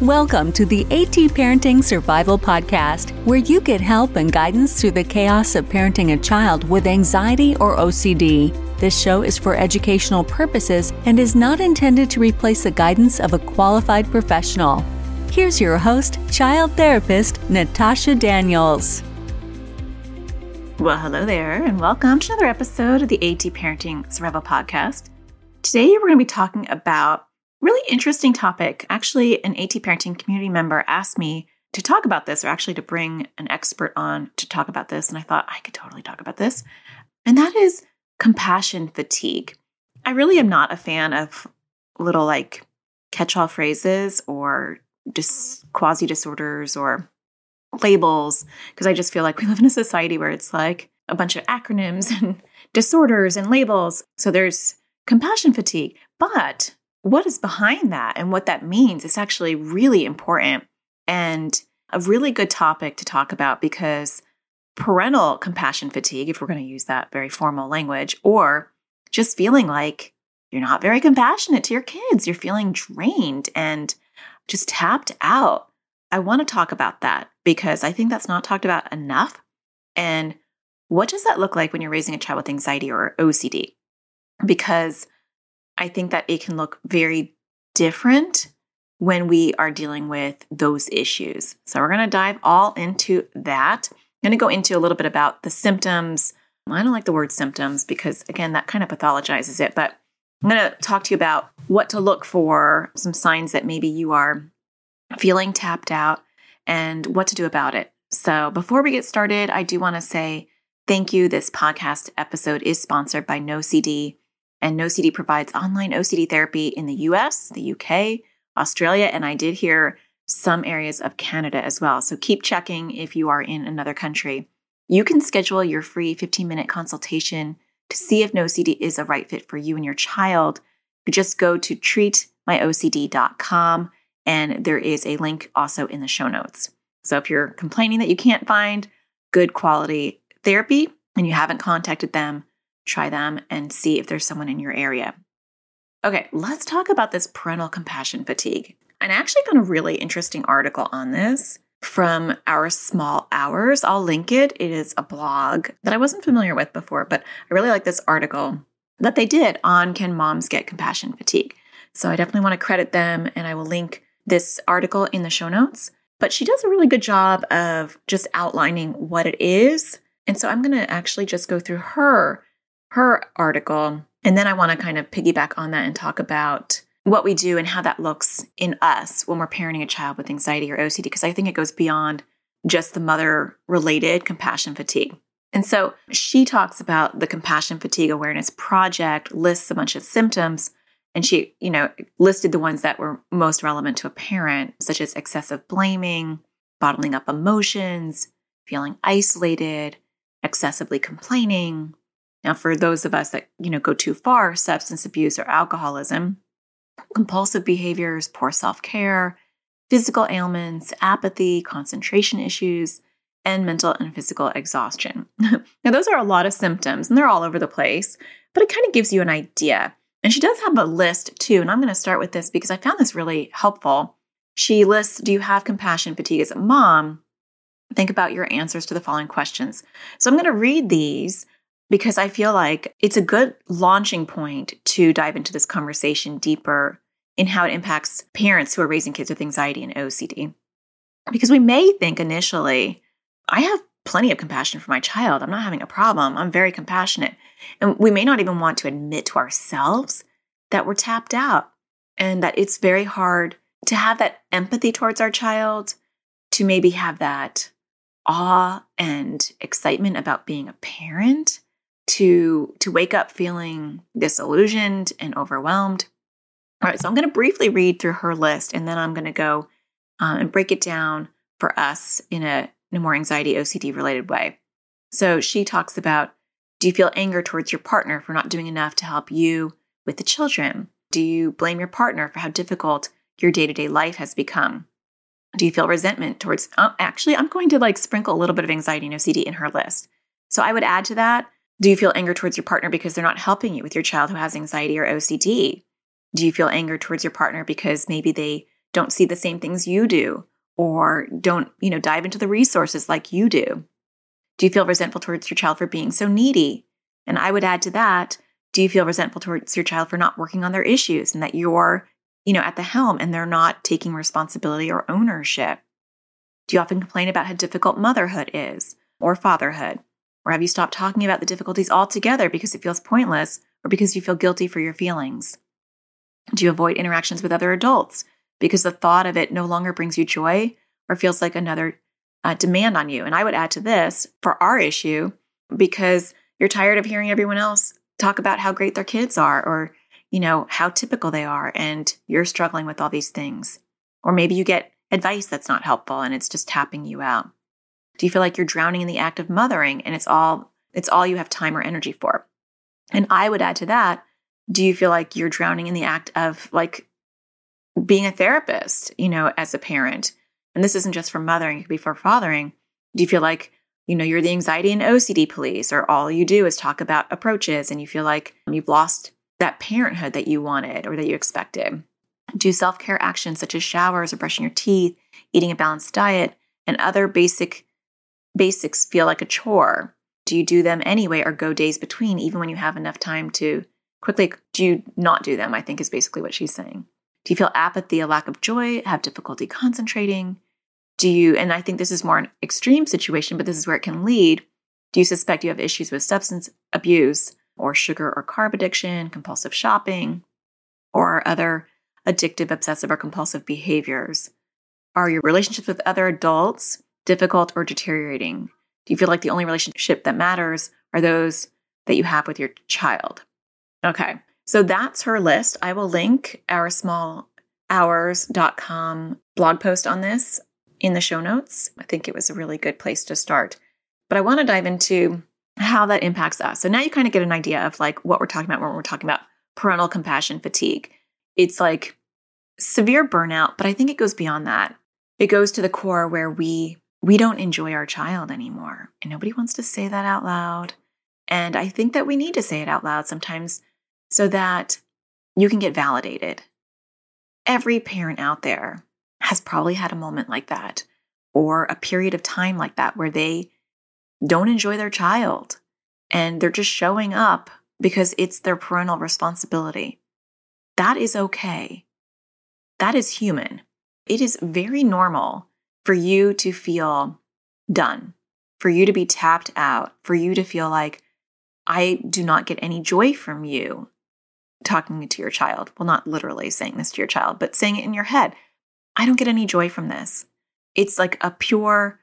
Welcome to the AT Parenting Survival Podcast, where you get help and guidance through the chaos of parenting a child with anxiety or OCD. This show is for educational purposes and is not intended to replace the guidance of a qualified professional. Here's your host, child therapist Natasha Daniels. Well, hello there, and welcome to another episode of the AT Parenting Survival Podcast. Today, we're going to be talking about really interesting topic. Actually, an AT parenting community member asked me to talk about this, or actually to bring an expert on to talk about this. And I thought I could totally talk about this. And that is compassion fatigue. I really am not a fan of little like catch all phrases or just quasi disorders or labels, because I just feel like we live in a society where it's like a bunch of acronyms and disorders and labels. So there's compassion fatigue. But what is behind that and what that means is actually really important and a really good topic to talk about because parental compassion fatigue, if we're going to use that very formal language, or just feeling like you're not very compassionate to your kids, you're feeling drained and just tapped out. I want to talk about that because I think that's not talked about enough. And what does that look like when you're raising a child with anxiety or OCD? Because I think that it can look very different when we are dealing with those issues. So we're going to dive all into that. I'm going to go into a little bit about the symptoms. I don't like the word symptoms because, again, that kind of pathologizes it, but I'm going to talk to you about what to look for, some signs that maybe you are feeling tapped out, and what to do about it. So before we get started, I do want to say thank you. This podcast episode is sponsored by NoCD. And NoCD provides online OCD therapy in the US, the UK, Australia, and I did hear some areas of Canada as well. So keep checking if you are in another country. You can schedule your free 15 minute consultation to see if NoCD is a right fit for you and your child. You just go to treatmyocd.com and there is a link also in the show notes. So if you're complaining that you can't find good quality therapy and you haven't contacted them, try them and see if there's someone in your area. Okay, let's talk about this parental compassion fatigue. And I actually found a really interesting article on this from our small hours. I'll link it. It is a blog that I wasn't familiar with before, but I really like this article that they did on can moms get compassion fatigue. So I definitely want to credit them and I will link this article in the show notes. But she does a really good job of just outlining what it is. And so I'm going to actually just go through her her article. And then I want to kind of piggyback on that and talk about what we do and how that looks in us when we're parenting a child with anxiety or OCD, because I think it goes beyond just the mother related compassion fatigue. And so she talks about the compassion fatigue awareness project, lists a bunch of symptoms, and she, you know, listed the ones that were most relevant to a parent, such as excessive blaming, bottling up emotions, feeling isolated, excessively complaining, now, for those of us that, you know, go too far, substance abuse or alcoholism, compulsive behaviors, poor self-care, physical ailments, apathy, concentration issues, and mental and physical exhaustion. now, those are a lot of symptoms and they're all over the place, but it kind of gives you an idea. And she does have a list too, and I'm going to start with this because I found this really helpful. She lists Do you have compassion fatigue as a mom? Think about your answers to the following questions. So I'm going to read these because I feel like it's a good launching point to dive into this conversation deeper in how it impacts parents who are raising kids with anxiety and OCD. Because we may think initially, I have plenty of compassion for my child. I'm not having a problem. I'm very compassionate. And we may not even want to admit to ourselves that we're tapped out and that it's very hard to have that empathy towards our child, to maybe have that awe and excitement about being a parent to to wake up feeling disillusioned and overwhelmed. All right, so I'm going to briefly read through her list, and then I'm going to go um, and break it down for us in a, in a more anxiety OCD related way. So she talks about: Do you feel anger towards your partner for not doing enough to help you with the children? Do you blame your partner for how difficult your day to day life has become? Do you feel resentment towards? Uh, actually, I'm going to like sprinkle a little bit of anxiety and OCD in her list. So I would add to that do you feel anger towards your partner because they're not helping you with your child who has anxiety or OCD? Do you feel anger towards your partner because maybe they don't see the same things you do or don't, you know, dive into the resources like you do? Do you feel resentful towards your child for being so needy? And I would add to that, do you feel resentful towards your child for not working on their issues and that you're, you know, at the helm and they're not taking responsibility or ownership? Do you often complain about how difficult motherhood is or fatherhood? Or have you stopped talking about the difficulties altogether because it feels pointless or because you feel guilty for your feelings? Do you avoid interactions with other adults because the thought of it no longer brings you joy or feels like another uh, demand on you? And I would add to this for our issue because you're tired of hearing everyone else talk about how great their kids are or you know how typical they are and you're struggling with all these things or maybe you get advice that's not helpful and it's just tapping you out do you feel like you're drowning in the act of mothering and it's all it's all you have time or energy for? And i would add to that do you feel like you're drowning in the act of like being a therapist you know as a parent? And this isn't just for mothering it could be for fathering. Do you feel like you know, you're the anxiety and OCD police, or all you do is talk about approaches and you feel like you've lost that parenthood that you wanted or that you expected. Do self care actions such as showers or brushing your teeth, eating a balanced diet, and other basic basics feel like a chore? Do you do them anyway or go days between, even when you have enough time to quickly? Do you not do them? I think is basically what she's saying. Do you feel apathy, a lack of joy, have difficulty concentrating? Do you, and I think this is more an extreme situation, but this is where it can lead. Do you suspect you have issues with substance abuse or sugar or carb addiction, compulsive shopping, or other addictive, obsessive, or compulsive behaviors? Are your relationships with other adults difficult or deteriorating? Do you feel like the only relationship that matters are those that you have with your child? Okay, so that's her list. I will link our smallhours.com blog post on this in the show notes. I think it was a really good place to start. But I want to dive into how that impacts us. So now you kind of get an idea of like what we're talking about when we're talking about parental compassion fatigue. It's like severe burnout, but I think it goes beyond that. It goes to the core where we we don't enjoy our child anymore. And nobody wants to say that out loud. And I think that we need to say it out loud sometimes so that you can get validated. Every parent out there has probably had a moment like that or a period of time like that where they don't enjoy their child and they're just showing up because it's their parental responsibility. That is okay. That is human. It is very normal for you to feel done, for you to be tapped out, for you to feel like, I do not get any joy from you talking to your child. Well, not literally saying this to your child, but saying it in your head. I don't get any joy from this. It's like a pure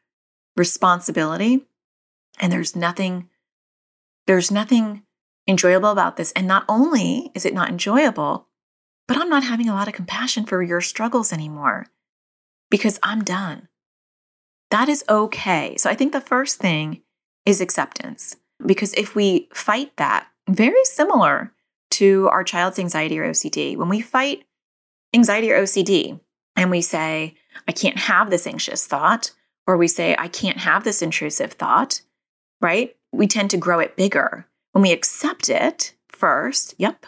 responsibility. And there's nothing, there's nothing enjoyable about this. And not only is it not enjoyable, but I'm not having a lot of compassion for your struggles anymore because I'm done. That is okay. So I think the first thing is acceptance. Because if we fight that, very similar to our child's anxiety or OCD, when we fight anxiety or OCD, and we say, I can't have this anxious thought, or we say, I can't have this intrusive thought, right? We tend to grow it bigger. When we accept it first, yep,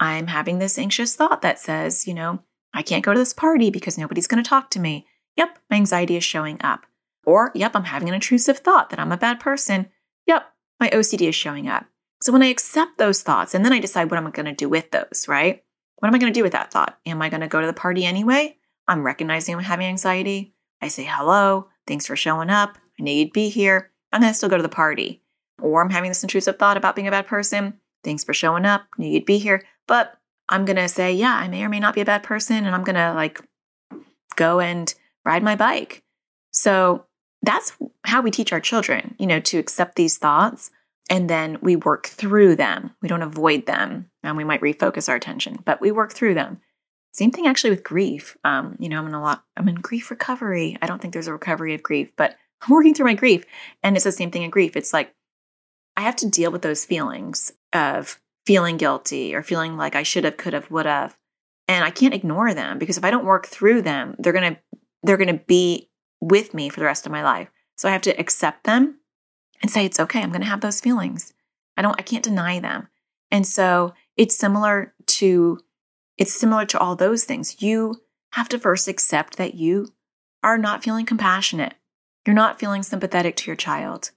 I'm having this anxious thought that says, you know, I can't go to this party because nobody's going to talk to me. Yep, my anxiety is showing up. Or, yep, I'm having an intrusive thought that I'm a bad person. Yep, my OCD is showing up. So when I accept those thoughts and then I decide what I'm going to do with those, right? What am I going to do with that thought? Am I going to go to the party anyway? I'm recognizing I'm having anxiety. I say, hello, thanks for showing up. I knew you'd be here. I'm going to still go to the party. Or I'm having this intrusive thought about being a bad person. Thanks for showing up. Knew you'd be here. But I'm going to say, yeah, I may or may not be a bad person. And I'm going to like go and ride my bike. So that's how we teach our children, you know, to accept these thoughts and then we work through them. We don't avoid them and we might refocus our attention, but we work through them. Same thing actually with grief. Um, you know, I'm in a lot, I'm in grief recovery. I don't think there's a recovery of grief, but I'm working through my grief. And it's the same thing in grief. It's like I have to deal with those feelings of feeling guilty or feeling like I should have, could have, would have. And I can't ignore them because if I don't work through them, they're gonna they're gonna be with me for the rest of my life. So I have to accept them and say it's okay. I'm gonna have those feelings. I don't I can't deny them. And so it's similar to it's similar to all those things. You have to first accept that you are not feeling compassionate. You're not feeling sympathetic to your child.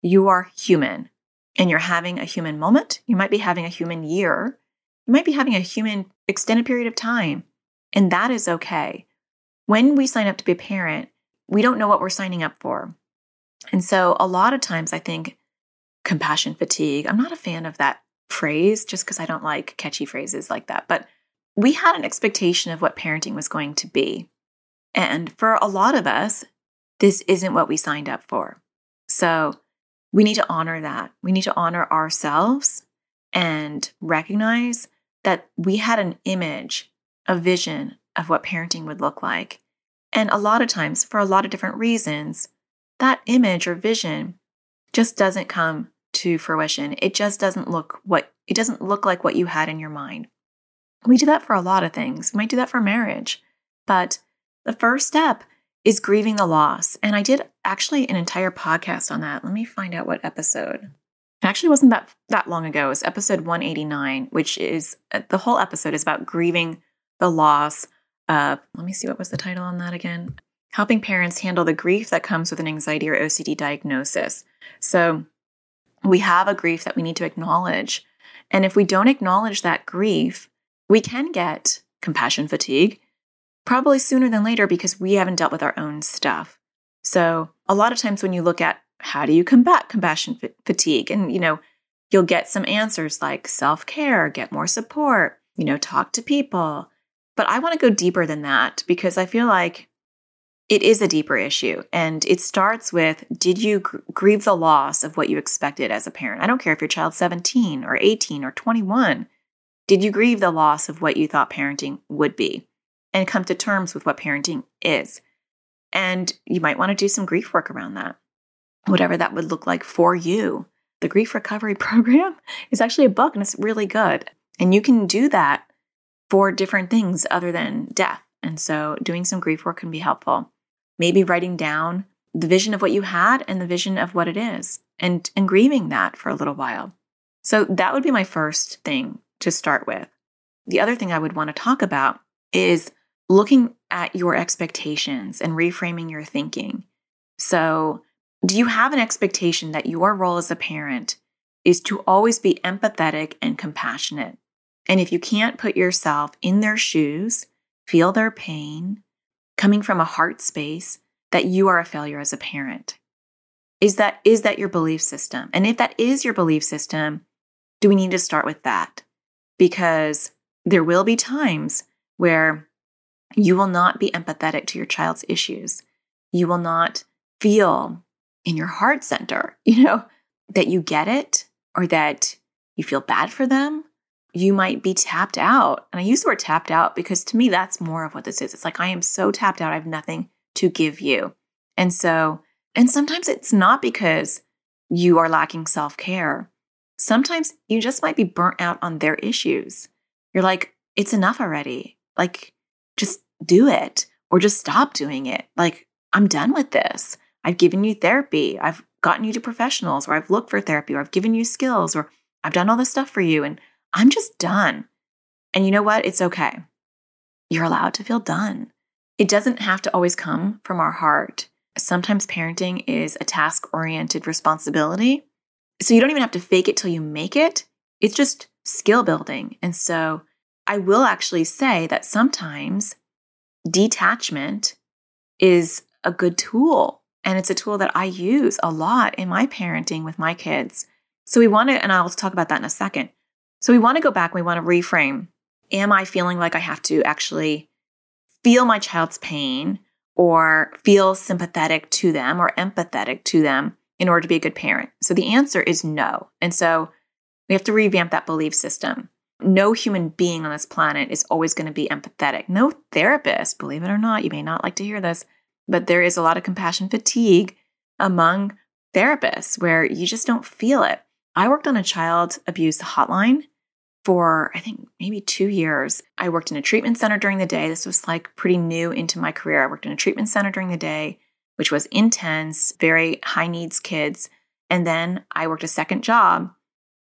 You are human and you're having a human moment. You might be having a human year. You might be having a human extended period of time. And that is okay. When we sign up to be a parent, we don't know what we're signing up for. And so a lot of times I think compassion fatigue, I'm not a fan of that phrase just because I don't like catchy phrases like that. But we had an expectation of what parenting was going to be. And for a lot of us, this isn't what we signed up for. So we need to honor that. We need to honor ourselves and recognize that we had an image, a vision of what parenting would look like. And a lot of times, for a lot of different reasons, that image or vision just doesn't come to fruition. It just doesn't look what it doesn't look like what you had in your mind. We do that for a lot of things. We might do that for marriage. But the first step is grieving the loss. And I did actually an entire podcast on that. Let me find out what episode. It actually wasn't that that long ago. It was episode 189, which is uh, the whole episode is about grieving the loss of let me see what was the title on that again. Helping parents handle the grief that comes with an anxiety or OCD diagnosis. So we have a grief that we need to acknowledge. And if we don't acknowledge that grief, we can get compassion fatigue, probably sooner than later because we haven't dealt with our own stuff. So, a lot of times when you look at how do you combat compassion fatigue, and you know, you'll get some answers like self care, get more support, you know, talk to people. But I want to go deeper than that because I feel like it is a deeper issue. And it starts with Did you gr- grieve the loss of what you expected as a parent? I don't care if your child's 17 or 18 or 21. Did you grieve the loss of what you thought parenting would be and come to terms with what parenting is? And you might want to do some grief work around that, whatever that would look like for you. The Grief Recovery Program is actually a book and it's really good. And you can do that for different things other than death. And so doing some grief work can be helpful. Maybe writing down the vision of what you had and the vision of what it is and, and grieving that for a little while. So that would be my first thing to start with. The other thing I would want to talk about is looking at your expectations and reframing your thinking. So, do you have an expectation that your role as a parent is to always be empathetic and compassionate? And if you can't put yourself in their shoes, feel their pain, coming from a heart space, that you are a failure as a parent. Is that is that your belief system? And if that is your belief system, do we need to start with that? because there will be times where you will not be empathetic to your child's issues. You will not feel in your heart center, you know, that you get it or that you feel bad for them. You might be tapped out. And I use the word tapped out because to me, that's more of what this is. It's like, I am so tapped out, I have nothing to give you. And so, and sometimes it's not because you are lacking self care. Sometimes you just might be burnt out on their issues. You're like, it's enough already. Like, just do it or just stop doing it. Like, I'm done with this. I've given you therapy. I've gotten you to professionals, or I've looked for therapy, or I've given you skills, or I've done all this stuff for you, and I'm just done. And you know what? It's okay. You're allowed to feel done. It doesn't have to always come from our heart. Sometimes parenting is a task oriented responsibility. So you don't even have to fake it till you make it. It's just skill building. And so I will actually say that sometimes detachment is a good tool. And it's a tool that I use a lot in my parenting with my kids. So we want to, and I'll talk about that in a second. So we want to go back, we want to reframe. Am I feeling like I have to actually feel my child's pain or feel sympathetic to them or empathetic to them in order to be a good parent? So the answer is no. And so we have to revamp that belief system. No human being on this planet is always going to be empathetic. No therapist, believe it or not, you may not like to hear this, but there is a lot of compassion fatigue among therapists where you just don't feel it. I worked on a child abuse hotline for I think maybe two years. I worked in a treatment center during the day. This was like pretty new into my career. I worked in a treatment center during the day which was intense, very high needs kids. And then I worked a second job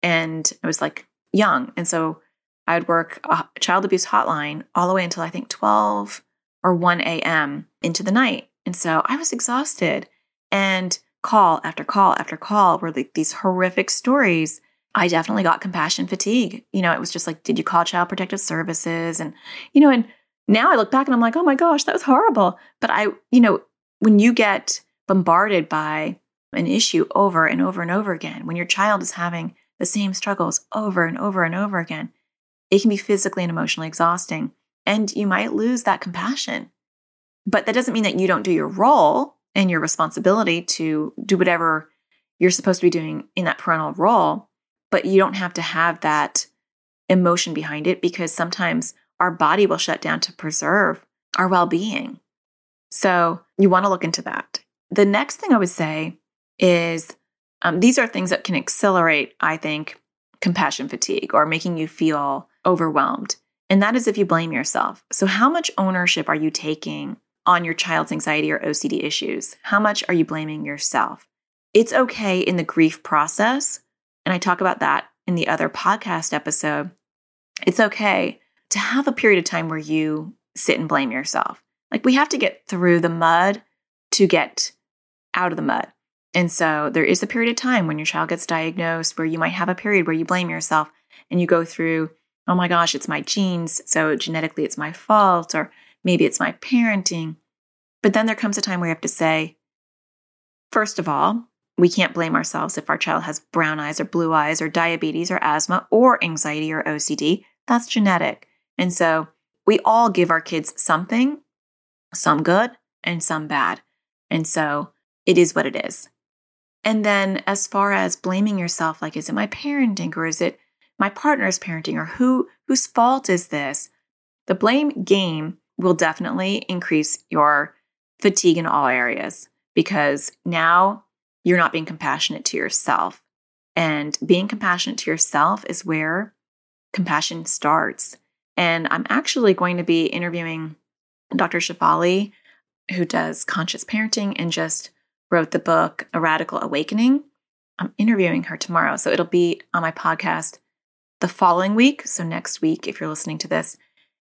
and I was like young. And so I would work a child abuse hotline all the way until I think 12 or 1 a.m. into the night. And so I was exhausted. And call after call after call were like these horrific stories. I definitely got compassion fatigue. You know, it was just like, did you call Child Protective Services? And, you know, and now I look back and I'm like, oh my gosh, that was horrible. But I, you know, when you get bombarded by an issue over and over and over again, when your child is having the same struggles over and over and over again, it can be physically and emotionally exhausting. And you might lose that compassion. But that doesn't mean that you don't do your role and your responsibility to do whatever you're supposed to be doing in that parental role. But you don't have to have that emotion behind it because sometimes our body will shut down to preserve our well being. So you want to look into that. The next thing I would say is um, these are things that can accelerate, I think, compassion fatigue or making you feel overwhelmed. And that is if you blame yourself. So, how much ownership are you taking on your child's anxiety or OCD issues? How much are you blaming yourself? It's okay in the grief process. And I talk about that in the other podcast episode. It's okay to have a period of time where you sit and blame yourself. Like we have to get through the mud to get out of the mud. And so there is a period of time when your child gets diagnosed where you might have a period where you blame yourself and you go through, oh my gosh, it's my genes. So genetically it's my fault, or maybe it's my parenting. But then there comes a time where you have to say, first of all, we can't blame ourselves if our child has brown eyes or blue eyes or diabetes or asthma or anxiety or OCD. That's genetic. And so we all give our kids something, some good and some bad. And so it is what it is. And then as far as blaming yourself, like, is it my parenting or is it my partner's parenting or who whose fault is this? The blame game will definitely increase your fatigue in all areas because now you're not being compassionate to yourself. And being compassionate to yourself is where compassion starts. And I'm actually going to be interviewing Dr. Shefali, who does conscious parenting and just wrote the book A Radical Awakening. I'm interviewing her tomorrow. So it'll be on my podcast the following week. So next week, if you're listening to this.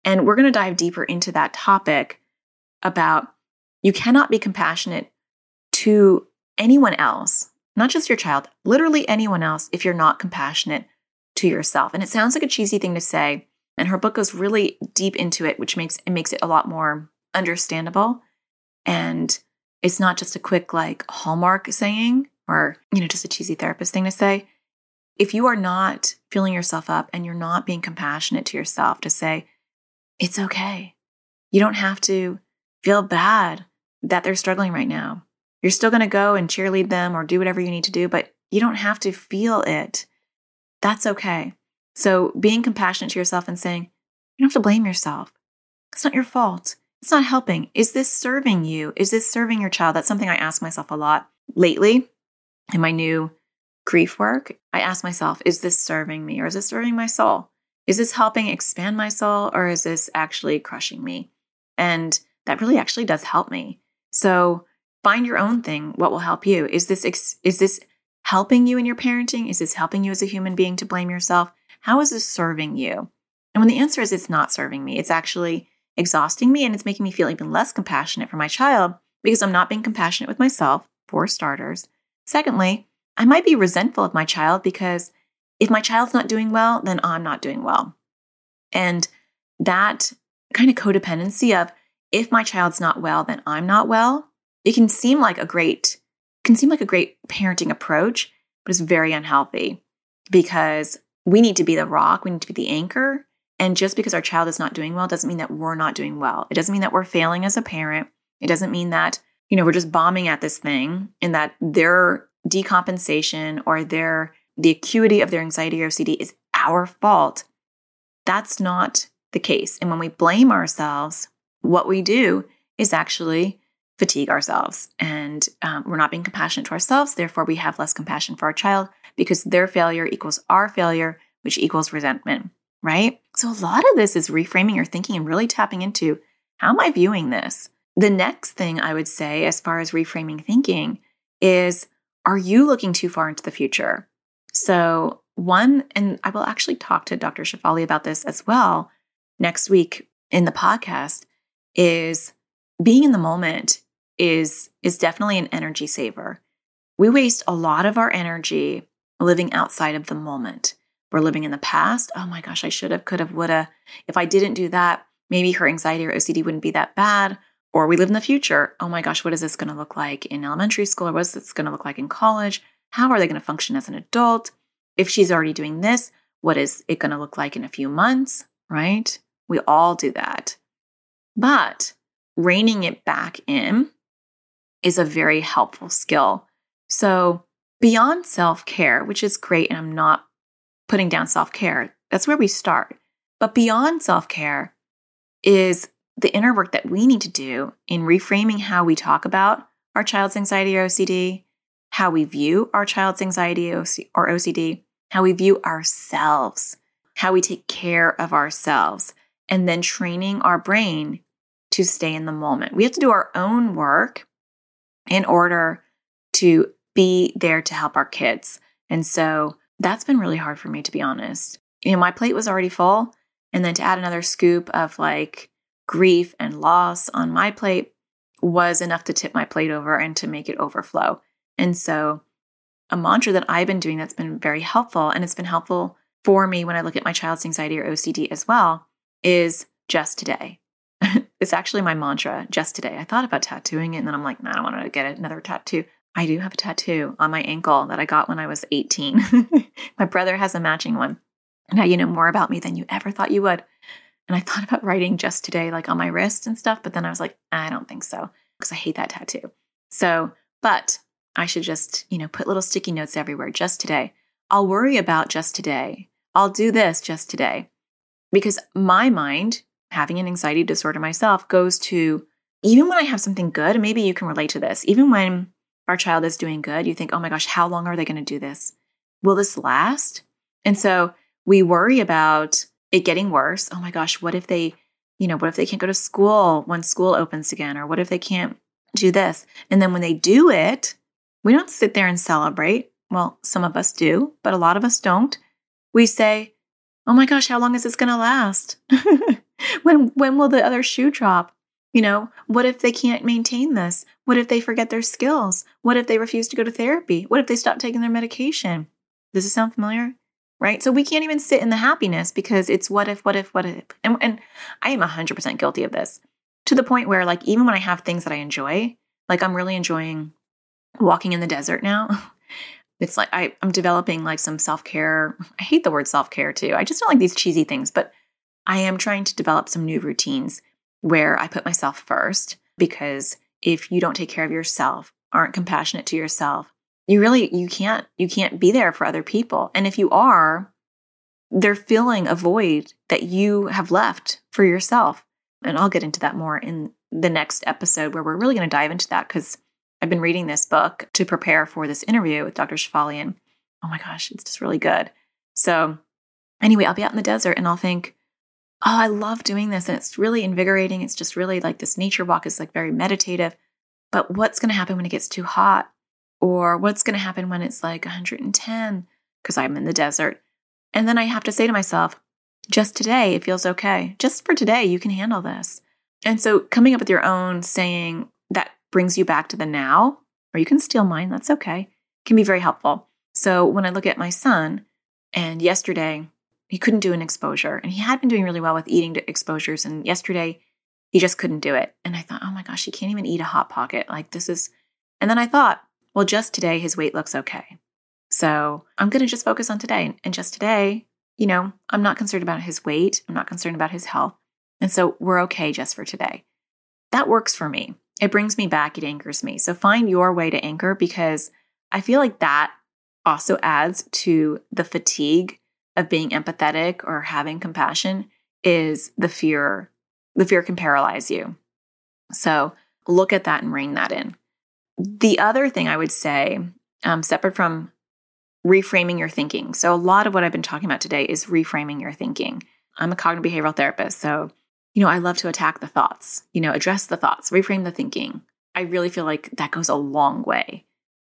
And we're going to dive deeper into that topic about you cannot be compassionate to anyone else, not just your child, literally anyone else, if you're not compassionate to yourself. And it sounds like a cheesy thing to say. And her book goes really deep into it, which makes it makes it a lot more understandable. And it's not just a quick like hallmark saying or, you know, just a cheesy therapist thing to say. If you are not filling yourself up and you're not being compassionate to yourself to say, it's okay. You don't have to feel bad that they're struggling right now. You're still going to go and cheerlead them or do whatever you need to do, but you don't have to feel it. That's okay. So, being compassionate to yourself and saying, you don't have to blame yourself. It's not your fault. It's not helping. Is this serving you? Is this serving your child? That's something I ask myself a lot lately in my new grief work. I ask myself, is this serving me or is this serving my soul? Is this helping expand my soul or is this actually crushing me? And that really actually does help me. So find your own thing. What will help you? Is this ex- is this helping you in your parenting? Is this helping you as a human being to blame yourself? How is this serving you? And when the answer is it's not serving me, it's actually exhausting me and it's making me feel even less compassionate for my child because I'm not being compassionate with myself, for starters. Secondly, I might be resentful of my child because if my child's not doing well, then I'm not doing well. And that kind of codependency of if my child's not well, then I'm not well, it can seem like a great can seem like a great parenting approach, but it's very unhealthy because we need to be the rock, we need to be the anchor. And just because our child is not doing well doesn't mean that we're not doing well. It doesn't mean that we're failing as a parent. It doesn't mean that, you know, we're just bombing at this thing and that their decompensation or their the acuity of their anxiety or OCD is our fault. That's not the case. And when we blame ourselves, what we do is actually fatigue ourselves and um, we're not being compassionate to ourselves. Therefore, we have less compassion for our child because their failure equals our failure, which equals resentment, right? So, a lot of this is reframing your thinking and really tapping into how am I viewing this? The next thing I would say, as far as reframing thinking, is are you looking too far into the future? So, one, and I will actually talk to Dr. Shefali about this as well next week in the podcast, is being in the moment is is definitely an energy saver. We waste a lot of our energy living outside of the moment. We're living in the past. Oh my gosh, I should have, could have, would have. If I didn't do that, maybe her anxiety or OCD wouldn't be that bad. Or we live in the future. Oh my gosh, what is this going to look like in elementary school? Or what's this going to look like in college? How are they going to function as an adult? If she's already doing this, what is it going to look like in a few months? Right? We all do that. But reining it back in is a very helpful skill. So, beyond self care, which is great, and I'm not putting down self care, that's where we start. But beyond self care is the inner work that we need to do in reframing how we talk about our child's anxiety or OCD, how we view our child's anxiety or OCD, how we view ourselves, how we take care of ourselves, and then training our brain to stay in the moment. We have to do our own work in order to be there to help our kids. And so that's been really hard for me, to be honest. You know, my plate was already full. And then to add another scoop of like grief and loss on my plate was enough to tip my plate over and to make it overflow. And so, a mantra that I've been doing that's been very helpful, and it's been helpful for me when I look at my child's anxiety or OCD as well, is just today. It's actually my mantra, just today. I thought about tattooing it, and then I'm like, nah, I don't want to get another tattoo. I do have a tattoo on my ankle that I got when I was 18. my brother has a matching one. Now you know more about me than you ever thought you would. And I thought about writing just today, like on my wrist and stuff, but then I was like, I don't think so because I hate that tattoo. So, but I should just, you know, put little sticky notes everywhere just today. I'll worry about just today. I'll do this just today. Because my mind, having an anxiety disorder myself, goes to even when I have something good, maybe you can relate to this, even when our child is doing good, you think, oh my gosh, how long are they going to do this? Will this last? And so we worry about it getting worse. Oh my gosh, what if they, you know, what if they can't go to school when school opens again? Or what if they can't do this? And then when they do it, we don't sit there and celebrate. Well, some of us do, but a lot of us don't. We say, oh my gosh, how long is this going to last? when, when will the other shoe drop? You know, what if they can't maintain this? What if they forget their skills? What if they refuse to go to therapy? What if they stop taking their medication? Does it sound familiar? right? So we can't even sit in the happiness because it's what if, what if, what if. And, and I am 100% guilty of this to the point where, like, even when I have things that I enjoy, like, I'm really enjoying walking in the desert now. It's like I, I'm developing like some self care. I hate the word self care too. I just don't like these cheesy things, but I am trying to develop some new routines where I put myself first because if you don't take care of yourself, aren't compassionate to yourself, you really you can't you can't be there for other people and if you are they're filling a void that you have left for yourself and i'll get into that more in the next episode where we're really going to dive into that because i've been reading this book to prepare for this interview with dr shefali and oh my gosh it's just really good so anyway i'll be out in the desert and i'll think oh i love doing this and it's really invigorating it's just really like this nature walk is like very meditative but what's going to happen when it gets too hot or what's going to happen when it's like 110 because I'm in the desert. And then I have to say to myself, just today, it feels okay. Just for today, you can handle this. And so coming up with your own saying that brings you back to the now, or you can steal mine, that's okay, can be very helpful. So when I look at my son, and yesterday he couldn't do an exposure, and he had been doing really well with eating exposures, and yesterday he just couldn't do it. And I thought, oh my gosh, he can't even eat a hot pocket. Like this is, and then I thought, well, just today, his weight looks okay. So I'm going to just focus on today. And just today, you know, I'm not concerned about his weight. I'm not concerned about his health. And so we're okay just for today. That works for me. It brings me back. It anchors me. So find your way to anchor because I feel like that also adds to the fatigue of being empathetic or having compassion is the fear. The fear can paralyze you. So look at that and rein that in. The other thing I would say, um, separate from reframing your thinking. So, a lot of what I've been talking about today is reframing your thinking. I'm a cognitive behavioral therapist. So, you know, I love to attack the thoughts, you know, address the thoughts, reframe the thinking. I really feel like that goes a long way.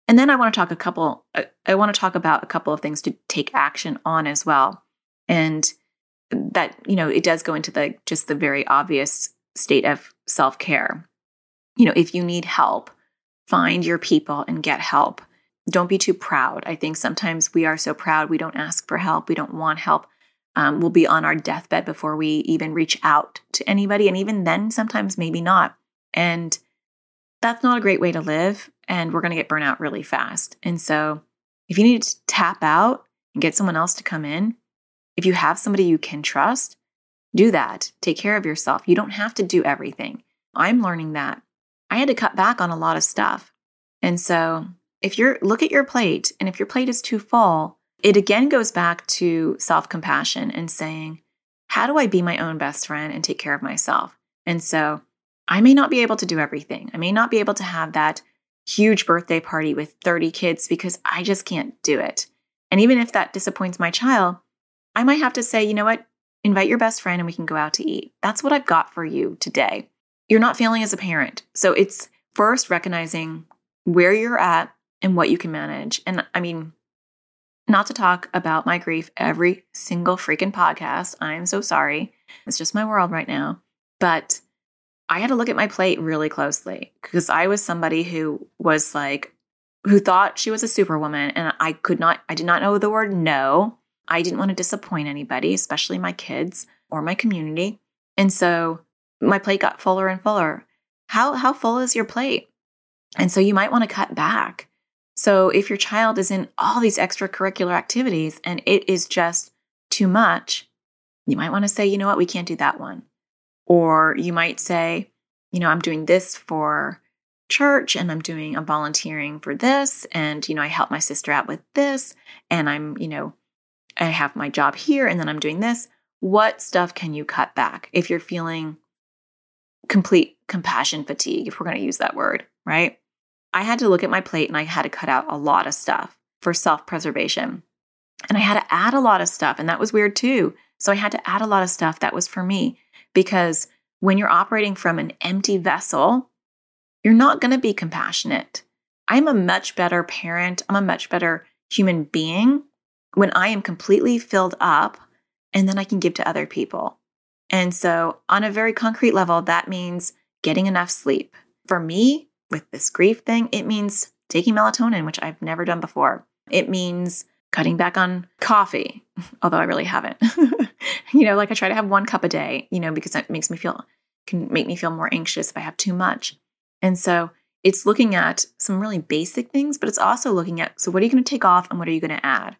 And then I want to talk a couple, uh, I want to talk about a couple of things to take action on as well. And that, you know, it does go into the just the very obvious state of self care. You know, if you need help, find your people and get help. Don't be too proud. I think sometimes we are so proud we don't ask for help, we don't want help. Um, we'll be on our deathbed before we even reach out to anybody. And even then, sometimes maybe not. And that's not a great way to live. And we're going to get burnt out really fast. And so, if you need to tap out and get someone else to come in, if you have somebody you can trust, do that. Take care of yourself. You don't have to do everything. I'm learning that. I had to cut back on a lot of stuff. And so, if you're look at your plate and if your plate is too full, it again goes back to self-compassion and saying, how do I be my own best friend and take care of myself? And so, I may not be able to do everything. I may not be able to have that huge birthday party with 30 kids because I just can't do it. And even if that disappoints my child, I might have to say, you know what? Invite your best friend and we can go out to eat. That's what I've got for you today. You're not failing as a parent. So it's first recognizing where you're at and what you can manage. And I mean, not to talk about my grief every single freaking podcast. I'm so sorry. It's just my world right now. But I had to look at my plate really closely because I was somebody who was like, who thought she was a superwoman. And I could not, I did not know the word no. I didn't want to disappoint anybody, especially my kids or my community. And so my plate got fuller and fuller. How, how full is your plate? And so you might want to cut back. So if your child is in all these extracurricular activities and it is just too much, you might want to say, you know what, we can't do that one. Or you might say, you know, I'm doing this for church and I'm doing, I'm volunteering for this. And, you know, I help my sister out with this. And I'm, you know, I have my job here and then I'm doing this. What stuff can you cut back if you're feeling complete compassion fatigue, if we're going to use that word, right? I had to look at my plate and I had to cut out a lot of stuff for self preservation. And I had to add a lot of stuff. And that was weird too. So I had to add a lot of stuff that was for me because when you're operating from an empty vessel, you're not going to be compassionate. I'm a much better parent. I'm a much better human being when I am completely filled up and then I can give to other people. And so, on a very concrete level, that means getting enough sleep. For me, with this grief thing, it means taking melatonin, which I've never done before. It means cutting back on coffee, although I really haven't. you know, like I try to have one cup a day, you know, because that makes me feel, can make me feel more anxious if I have too much. And so it's looking at some really basic things, but it's also looking at so what are you going to take off and what are you going to add?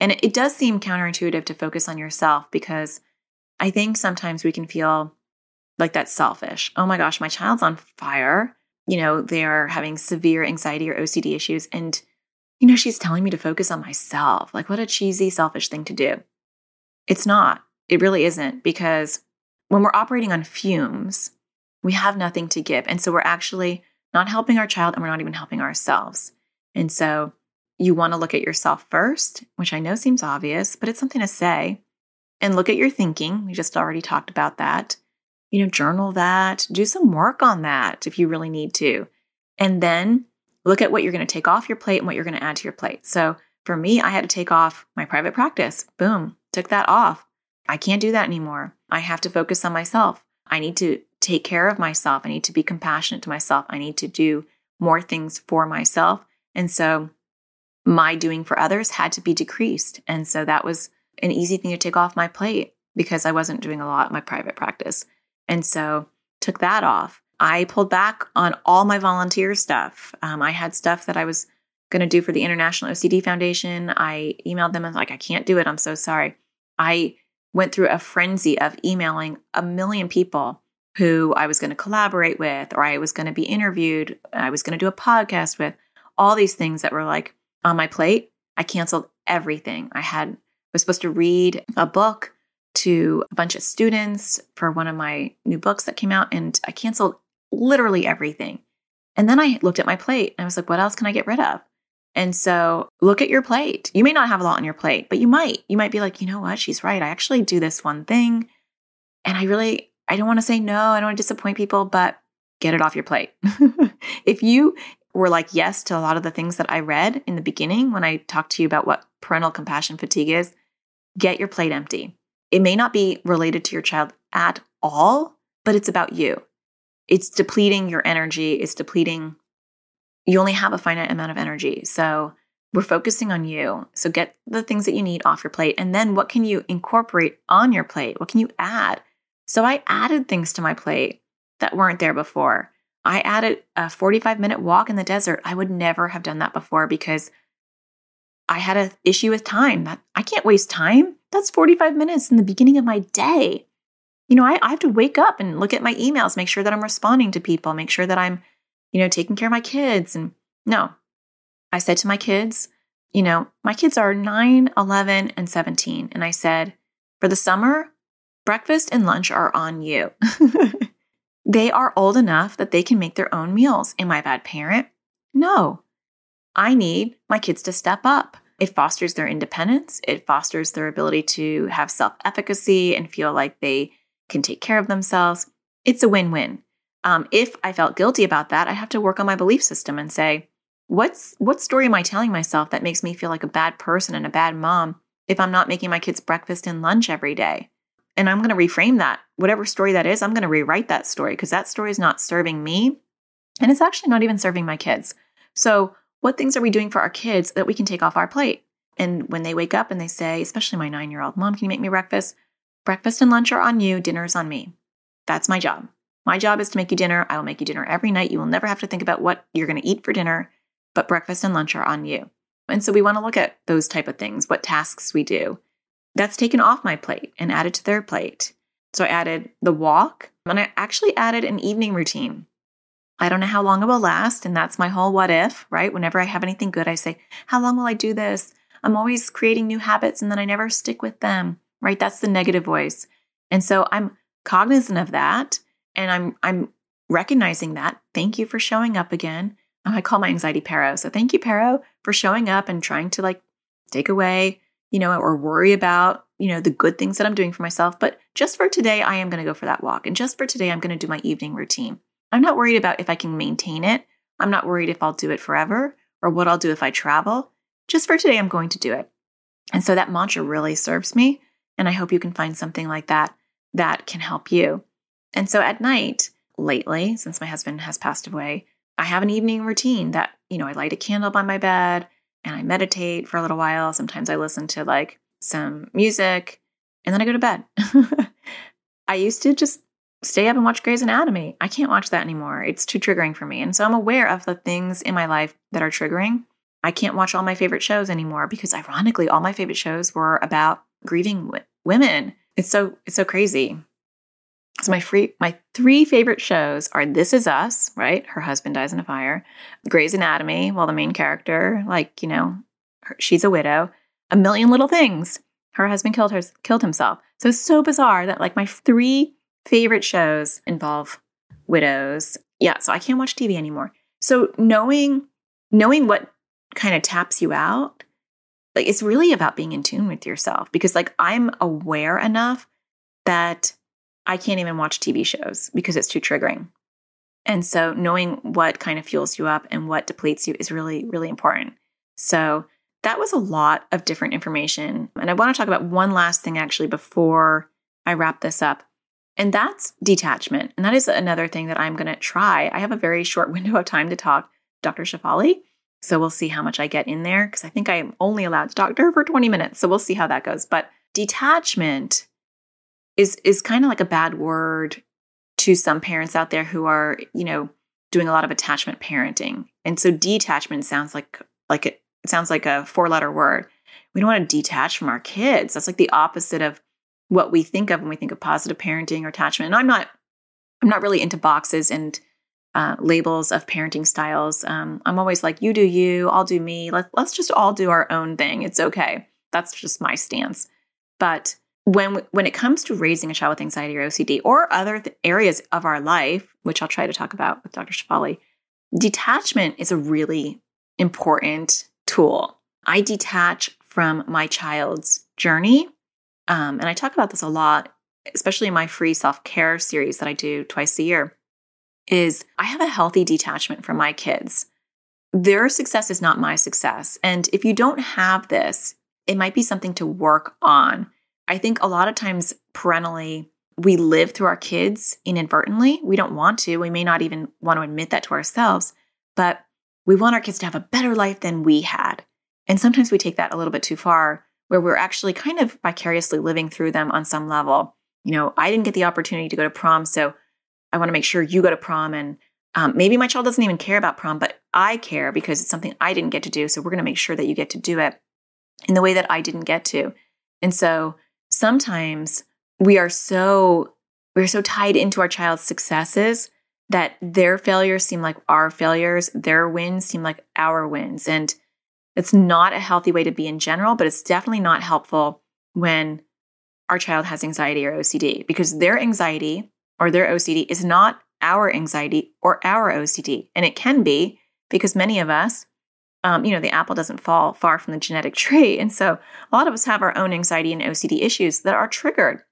And it, it does seem counterintuitive to focus on yourself because I think sometimes we can feel like that's selfish. Oh my gosh, my child's on fire. You know, they're having severe anxiety or OCD issues. And you know, she's telling me to focus on myself. Like, what a cheesy, selfish thing to do. It's not. It really isn't because when we're operating on fumes, we have nothing to give. And so we're actually not helping our child and we're not even helping ourselves. And so you want to look at yourself first, which I know seems obvious, but it's something to say. And look at your thinking. We just already talked about that. You know, journal that, do some work on that if you really need to. And then look at what you're going to take off your plate and what you're going to add to your plate. So for me, I had to take off my private practice. Boom, took that off. I can't do that anymore. I have to focus on myself. I need to take care of myself. I need to be compassionate to myself. I need to do more things for myself. And so my doing for others had to be decreased. And so that was an easy thing to take off my plate because I wasn't doing a lot in my private practice. And so took that off. I pulled back on all my volunteer stuff. Um, I had stuff that I was going to do for the International OCD Foundation. I emailed them and like, I can't do it. I'm so sorry. I went through a frenzy of emailing a million people who I was going to collaborate with, or I was going to be interviewed, I was going to do a podcast with, all these things that were like on my plate. I canceled everything. I had I was supposed to read a book to a bunch of students for one of my new books that came out, and I canceled literally everything. And then I looked at my plate and I was like, what else can I get rid of? And so look at your plate. You may not have a lot on your plate, but you might. You might be like, you know what? She's right. I actually do this one thing. And I really, I don't want to say no. I don't want to disappoint people, but get it off your plate. if you were like yes to a lot of the things that I read in the beginning when I talked to you about what parental compassion fatigue is, get your plate empty. It may not be related to your child at all, but it's about you. It's depleting your energy, it's depleting, you only have a finite amount of energy. So we're focusing on you. So get the things that you need off your plate. And then what can you incorporate on your plate? What can you add? So I added things to my plate that weren't there before. I added a 45 minute walk in the desert. I would never have done that before because I had an issue with time. That I can't waste time. That's 45 minutes in the beginning of my day. You know, I, I have to wake up and look at my emails, make sure that I'm responding to people, make sure that I'm, you know, taking care of my kids. And no, I said to my kids, you know, my kids are 9, 11, and 17. And I said, for the summer, breakfast and lunch are on you. they are old enough that they can make their own meals. Am I a bad parent? No. I need my kids to step up. It fosters their independence. It fosters their ability to have self efficacy and feel like they can take care of themselves. It's a win win. Um, if I felt guilty about that, I have to work on my belief system and say, What's what story am I telling myself that makes me feel like a bad person and a bad mom if I'm not making my kids breakfast and lunch every day? And I'm going to reframe that. Whatever story that is, I'm going to rewrite that story because that story is not serving me and it's actually not even serving my kids. So, what things are we doing for our kids that we can take off our plate? And when they wake up and they say, especially my nine year old, Mom, can you make me breakfast? Breakfast and lunch are on you, dinner is on me. That's my job. My job is to make you dinner. I will make you dinner every night. You will never have to think about what you're going to eat for dinner but breakfast and lunch are on you. And so we want to look at those type of things, what tasks we do. That's taken off my plate and added to their plate. So I added the walk and I actually added an evening routine. I don't know how long it will last. And that's my whole what if, right? Whenever I have anything good, I say, How long will I do this? I'm always creating new habits and then I never stick with them, right? That's the negative voice. And so I'm cognizant of that and I'm I'm recognizing that. Thank you for showing up again. Oh, I call my anxiety Pero. So thank you, Pero, for showing up and trying to like take away, you know, or worry about, you know, the good things that I'm doing for myself. But just for today, I am going to go for that walk. And just for today, I'm going to do my evening routine. I'm not worried about if I can maintain it. I'm not worried if I'll do it forever or what I'll do if I travel. Just for today, I'm going to do it. And so that mantra really serves me. And I hope you can find something like that that can help you. And so at night, lately, since my husband has passed away, I have an evening routine that, you know, I light a candle by my bed and I meditate for a little while. Sometimes I listen to like some music and then I go to bed. I used to just stay up and watch Grey's Anatomy. I can't watch that anymore. It's too triggering for me. And so I'm aware of the things in my life that are triggering. I can't watch all my favorite shows anymore because ironically all my favorite shows were about grieving w- women. It's so it's so crazy. So my free my three favorite shows are This Is Us, right? Her husband dies in a fire. Grey's Anatomy, well, the main character, like you know, her, she's a widow. A Million Little Things. Her husband killed her killed himself. So it's so bizarre that like my three favorite shows involve widows. Yeah, so I can't watch TV anymore. So knowing knowing what kind of taps you out, like it's really about being in tune with yourself because like I'm aware enough that I can't even watch TV shows because it's too triggering. And so knowing what kind of fuels you up and what depletes you is really, really important. So that was a lot of different information. And I want to talk about one last thing actually before I wrap this up. And that's detachment. And that is another thing that I'm going to try. I have a very short window of time to talk Dr. Shefali. So we'll see how much I get in there because I think I am only allowed to talk to her for 20 minutes. So we'll see how that goes. But detachment is is kind of like a bad word to some parents out there who are, you know, doing a lot of attachment parenting. And so detachment sounds like like it, it sounds like a four-letter word. We don't want to detach from our kids. That's like the opposite of what we think of when we think of positive parenting or attachment. And I'm not I'm not really into boxes and uh, labels of parenting styles. Um, I'm always like, you do you, I'll do me. Let's let's just all do our own thing. It's okay. That's just my stance. But when when it comes to raising a child with anxiety or OCD or other th- areas of our life, which I'll try to talk about with Dr. Shefali, detachment is a really important tool. I detach from my child's journey, um, and I talk about this a lot, especially in my free self care series that I do twice a year. Is I have a healthy detachment from my kids. Their success is not my success, and if you don't have this, it might be something to work on I think a lot of times parentally, we live through our kids inadvertently. We don't want to. We may not even want to admit that to ourselves, but we want our kids to have a better life than we had. And sometimes we take that a little bit too far, where we're actually kind of vicariously living through them on some level. You know, I didn't get the opportunity to go to prom, so I want to make sure you go to prom. And um, maybe my child doesn't even care about prom, but I care because it's something I didn't get to do. So we're going to make sure that you get to do it in the way that I didn't get to. And so sometimes we are so we're so tied into our child's successes that their failures seem like our failures, their wins seem like our wins. And it's not a healthy way to be in general, but it's definitely not helpful when our child has anxiety or OCD because their anxiety or their OCD is not our anxiety or our OCD. And it can be because many of us, um, you know, the apple doesn't fall far from the genetic tree. And so a lot of us have our own anxiety and OCD issues that are triggered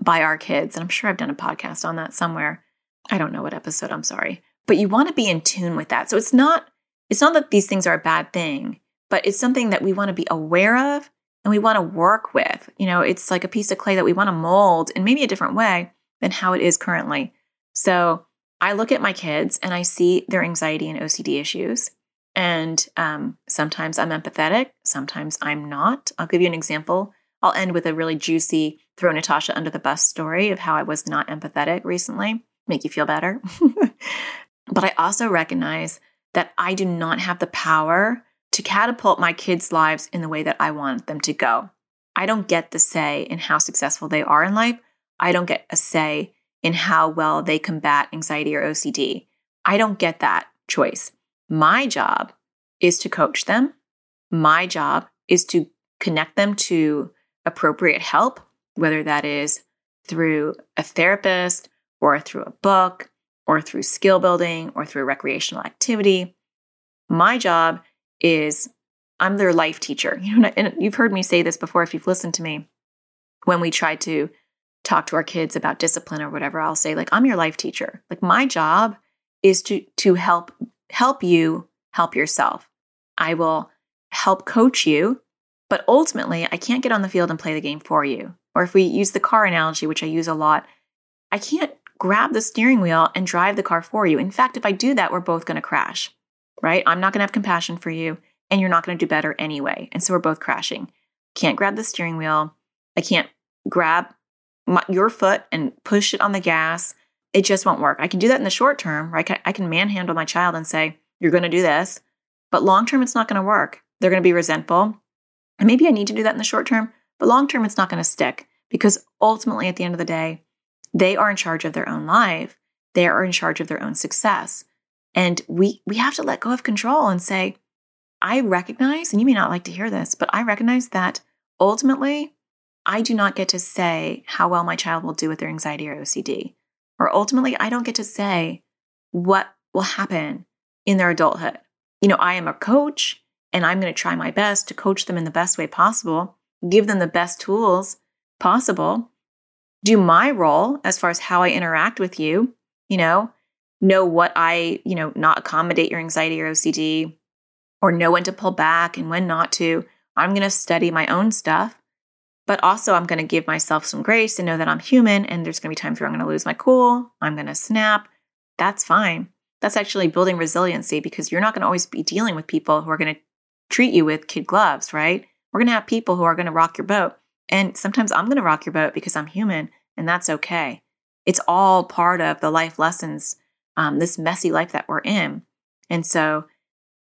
by our kids. And I'm sure I've done a podcast on that somewhere. I don't know what episode, I'm sorry. But you want to be in tune with that. So it's not it's not that these things are a bad thing, but it's something that we want to be aware of and we want to work with. You know, it's like a piece of clay that we want to mold in maybe a different way than how it is currently. So I look at my kids and I see their anxiety and OCD issues. And um, sometimes I'm empathetic, sometimes I'm not. I'll give you an example. I'll end with a really juicy throw Natasha under the bus story of how I was not empathetic recently, make you feel better. but I also recognize that I do not have the power to catapult my kids' lives in the way that I want them to go. I don't get the say in how successful they are in life. I don't get a say in how well they combat anxiety or OCD. I don't get that choice. My job is to coach them. My job is to connect them to appropriate help, whether that is through a therapist or through a book or through skill building or through recreational activity. My job is I'm their life teacher. You know, and you've heard me say this before if you've listened to me. When we try to talk to our kids about discipline or whatever, I'll say like I'm your life teacher. Like my job is to to help help you help yourself. I will help coach you, but ultimately I can't get on the field and play the game for you. Or if we use the car analogy, which I use a lot, I can't grab the steering wheel and drive the car for you. In fact, if I do that, we're both going to crash right? I'm not going to have compassion for you, and you're not going to do better anyway. And so we're both crashing. Can't grab the steering wheel. I can't grab my, your foot and push it on the gas. It just won't work. I can do that in the short term, right? I can manhandle my child and say, You're going to do this. But long term, it's not going to work. They're going to be resentful. And maybe I need to do that in the short term, but long term, it's not going to stick because ultimately, at the end of the day, they are in charge of their own life. They are in charge of their own success. And we we have to let go of control and say, I recognize, and you may not like to hear this, but I recognize that ultimately I do not get to say how well my child will do with their anxiety or OCD. Or ultimately, I don't get to say what will happen in their adulthood. You know, I am a coach and I'm going to try my best to coach them in the best way possible, give them the best tools possible, do my role as far as how I interact with you, you know, know what I, you know, not accommodate your anxiety or OCD, or know when to pull back and when not to. I'm going to study my own stuff, but also I'm going to give myself some grace and know that I'm human and there's going to be times where I'm going to lose my cool, I'm going to snap. That's fine. That's actually building resiliency because you're not going to always be dealing with people who are going to treat you with kid gloves, right? We're going to have people who are going to rock your boat. And sometimes I'm going to rock your boat because I'm human, and that's okay. It's all part of the life lessons um, this messy life that we're in. And so,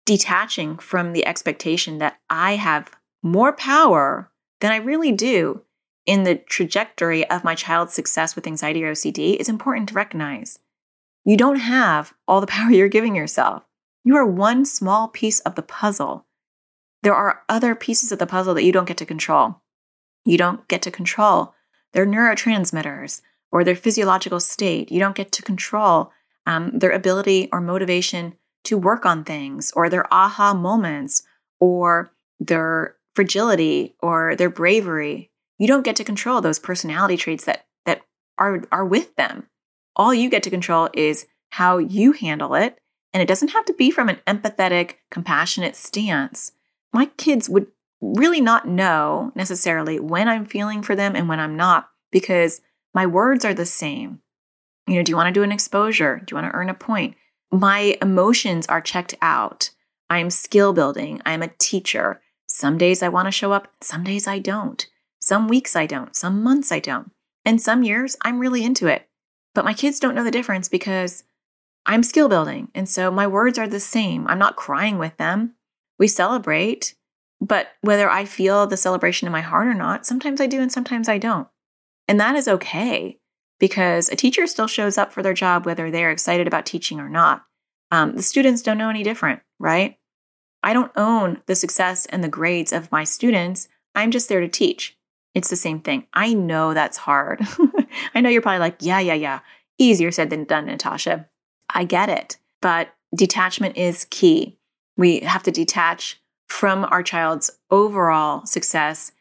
detaching from the expectation that I have more power than I really do in the trajectory of my child's success with anxiety or OCD is important to recognize. You don't have all the power you're giving yourself. You are one small piece of the puzzle. There are other pieces of the puzzle that you don't get to control. You don't get to control their neurotransmitters or their physiological state. You don't get to control um, their ability or motivation to work on things, or their aha moments, or their fragility, or their bravery. You don't get to control those personality traits that that are are with them. All you get to control is how you handle it, and it doesn't have to be from an empathetic, compassionate stance. My kids would really not know necessarily when I'm feeling for them and when I'm not because my words are the same. You know, do you want to do an exposure? Do you want to earn a point? My emotions are checked out. I'm skill building. I'm a teacher. Some days I want to show up, some days I don't. Some weeks I don't, some months I don't. And some years I'm really into it. But my kids don't know the difference because I'm skill building. And so my words are the same. I'm not crying with them. We celebrate, but whether I feel the celebration in my heart or not, sometimes I do and sometimes I don't. And that is okay because a teacher still shows up for their job whether they're excited about teaching or not. Um, the students don't know any different, right? I don't own the success and the grades of my students. I'm just there to teach. It's the same thing. I know that's hard. I know you're probably like, yeah, yeah, yeah. Easier said than done, Natasha. I get it. But detachment is key. We have to detach from our child's overall success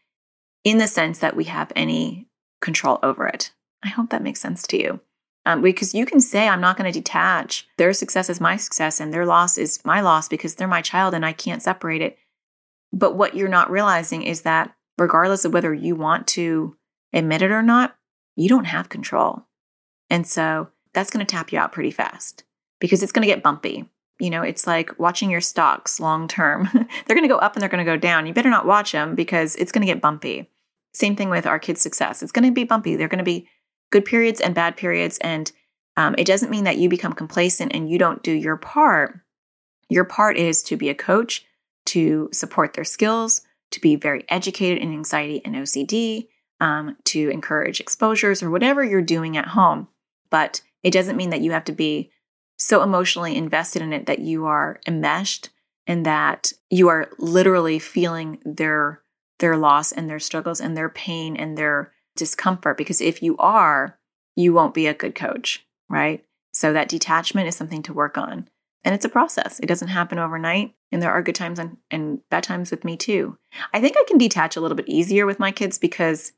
in the sense that we have any control over it. I hope that makes sense to you. Um, because you can say, I'm not going to detach. Their success is my success and their loss is my loss because they're my child and I can't separate it. But what you're not realizing is that regardless of whether you want to admit it or not, you don't have control. And so that's going to tap you out pretty fast because it's going to get bumpy. You know, it's like watching your stocks long term. they're going to go up and they're going to go down. You better not watch them because it's going to get bumpy. Same thing with our kids' success. It's going to be bumpy. They're going to be good periods and bad periods. And um, it doesn't mean that you become complacent and you don't do your part. Your part is to be a coach, to support their skills, to be very educated in anxiety and OCD, um, to encourage exposures or whatever you're doing at home. But it doesn't mean that you have to be so emotionally invested in it that you are enmeshed and that you are literally feeling their their loss and their struggles and their pain and their discomfort because if you are you won't be a good coach right so that detachment is something to work on and it's a process it doesn't happen overnight and there are good times and, and bad times with me too. I think I can detach a little bit easier with my kids because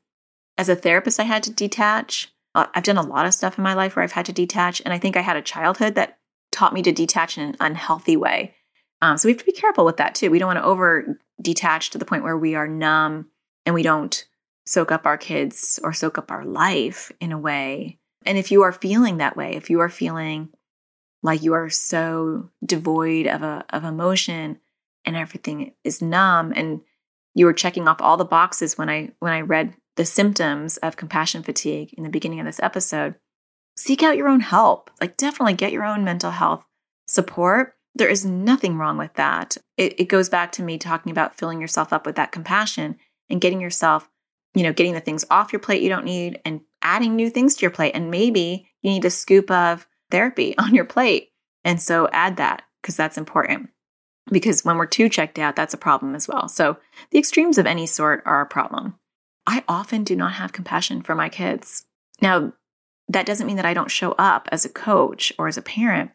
as a therapist, I had to detach. Uh, I've done a lot of stuff in my life where I've had to detach. And I think I had a childhood that taught me to detach in an unhealthy way. Um, so we have to be careful with that too. We don't want to over detach to the point where we are numb and we don't soak up our kids or soak up our life in a way. And if you are feeling that way, if you are feeling like you are so devoid of a of emotion and everything is numb and you were checking off all the boxes when I when I read the symptoms of compassion fatigue in the beginning of this episode. Seek out your own help. Like definitely get your own mental health support. There is nothing wrong with that. It, it goes back to me talking about filling yourself up with that compassion and getting yourself, you know, getting the things off your plate you don't need and adding new things to your plate. And maybe you need a scoop of therapy on your plate. And so add that because that's important. Because when we're too checked out, that's a problem as well. So the extremes of any sort are a problem. I often do not have compassion for my kids. Now, that doesn't mean that I don't show up as a coach or as a parent,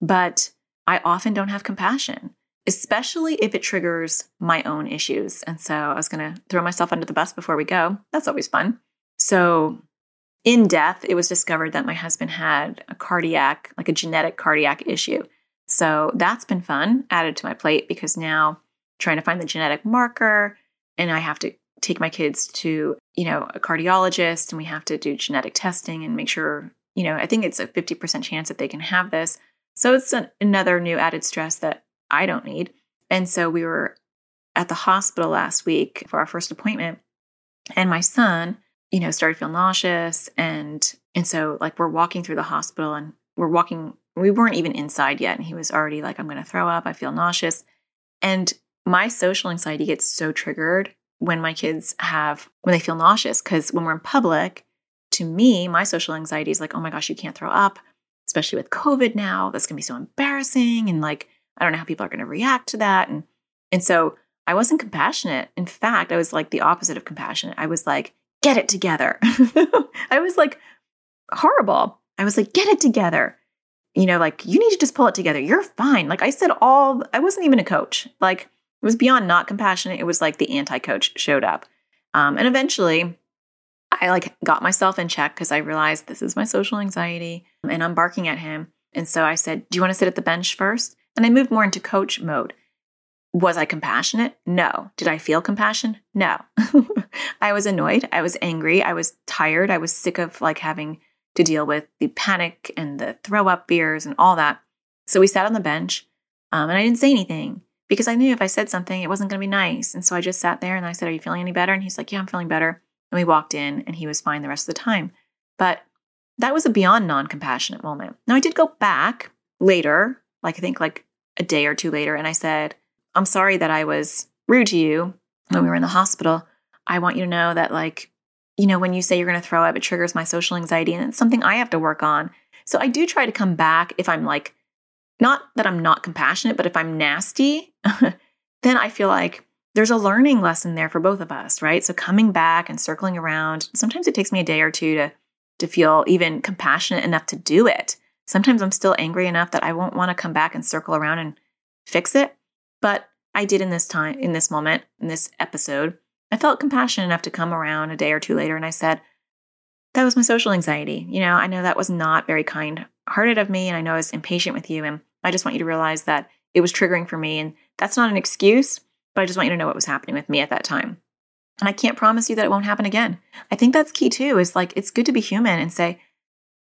but I often don't have compassion, especially if it triggers my own issues. And so I was going to throw myself under the bus before we go. That's always fun. So in death, it was discovered that my husband had a cardiac, like a genetic cardiac issue. So that's been fun, added to my plate because now trying to find the genetic marker and I have to take my kids to, you know, a cardiologist and we have to do genetic testing and make sure, you know, I think it's a 50% chance that they can have this. So it's an, another new added stress that I don't need. And so we were at the hospital last week for our first appointment and my son you know, started feeling nauseous and and so like we're walking through the hospital and we're walking we weren't even inside yet and he was already like I'm going to throw up, I feel nauseous. And my social anxiety gets so triggered when my kids have when they feel nauseous cuz when we're in public, to me, my social anxiety is like, "Oh my gosh, you can't throw up." Especially with COVID now, that's going to be so embarrassing and like I don't know how people are going to react to that and and so I wasn't compassionate. In fact, I was like the opposite of compassionate. I was like, get it together. I was like, horrible. I was like, get it together. You know, like, you need to just pull it together. You're fine. Like, I said, all, I wasn't even a coach. Like, it was beyond not compassionate. It was like the anti coach showed up. Um, and eventually, I like got myself in check because I realized this is my social anxiety and I'm barking at him. And so I said, Do you want to sit at the bench first? And I moved more into coach mode. Was I compassionate? No. Did I feel compassion? No. I was annoyed. I was angry. I was tired. I was sick of like having to deal with the panic and the throw up fears and all that. So we sat on the bench um, and I didn't say anything because I knew if I said something, it wasn't going to be nice. And so I just sat there and I said, Are you feeling any better? And he's like, Yeah, I'm feeling better. And we walked in and he was fine the rest of the time. But that was a beyond non compassionate moment. Now I did go back later, like I think like a day or two later, and I said, I'm sorry that I was rude to you when we were in the hospital. I want you to know that, like, you know, when you say you're going to throw up, it triggers my social anxiety, and it's something I have to work on. So I do try to come back if I'm like, not that I'm not compassionate, but if I'm nasty, then I feel like there's a learning lesson there for both of us, right? So coming back and circling around, sometimes it takes me a day or two to to feel even compassionate enough to do it. Sometimes I'm still angry enough that I won't want to come back and circle around and fix it. But I did in this time, in this moment, in this episode. I felt compassionate enough to come around a day or two later and I said, That was my social anxiety. You know, I know that was not very kind hearted of me and I know I was impatient with you. And I just want you to realize that it was triggering for me. And that's not an excuse, but I just want you to know what was happening with me at that time. And I can't promise you that it won't happen again. I think that's key too, is like it's good to be human and say,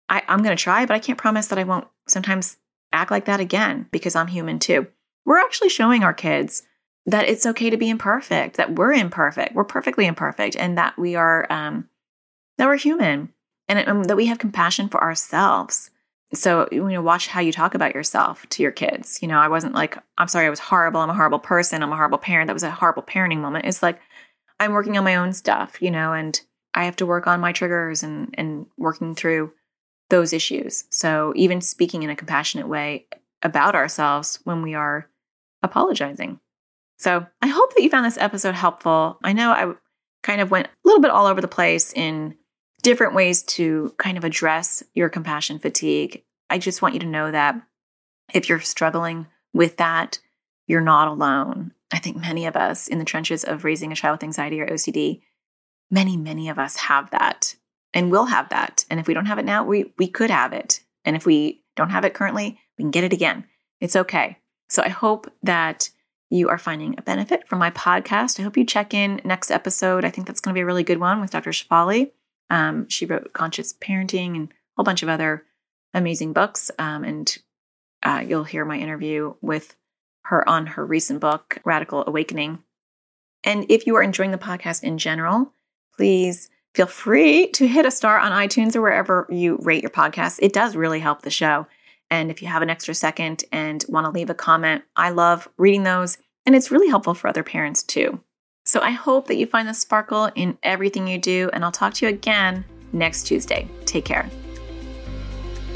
I, I'm going to try, but I can't promise that I won't sometimes act like that again because I'm human too. We're actually showing our kids that it's okay to be imperfect, that we're imperfect, we're perfectly imperfect, and that we are um, that we're human, and um, that we have compassion for ourselves. So you know, watch how you talk about yourself to your kids. You know, I wasn't like, I'm sorry, I was horrible. I'm a horrible person. I'm a horrible parent. That was a horrible parenting moment. It's like I'm working on my own stuff, you know, and I have to work on my triggers and and working through those issues. So even speaking in a compassionate way about ourselves when we are apologizing. So I hope that you found this episode helpful. I know I kind of went a little bit all over the place in different ways to kind of address your compassion fatigue. I just want you to know that if you're struggling with that, you're not alone. I think many of us in the trenches of raising a child with anxiety or OCD, many, many of us have that and we'll have that. And if we don't have it now, we, we could have it. And if we don't have it currently, we can get it again. It's okay. So I hope that you are finding a benefit from my podcast. I hope you check in next episode. I think that's going to be a really good one with Dr. Shefali. Um, she wrote Conscious Parenting and a whole bunch of other amazing books. Um, and uh, you'll hear my interview with her on her recent book, Radical Awakening. And if you are enjoying the podcast in general, please feel free to hit a star on iTunes or wherever you rate your podcast. It does really help the show. And if you have an extra second and want to leave a comment, I love reading those. And it's really helpful for other parents too. So I hope that you find the sparkle in everything you do. And I'll talk to you again next Tuesday. Take care.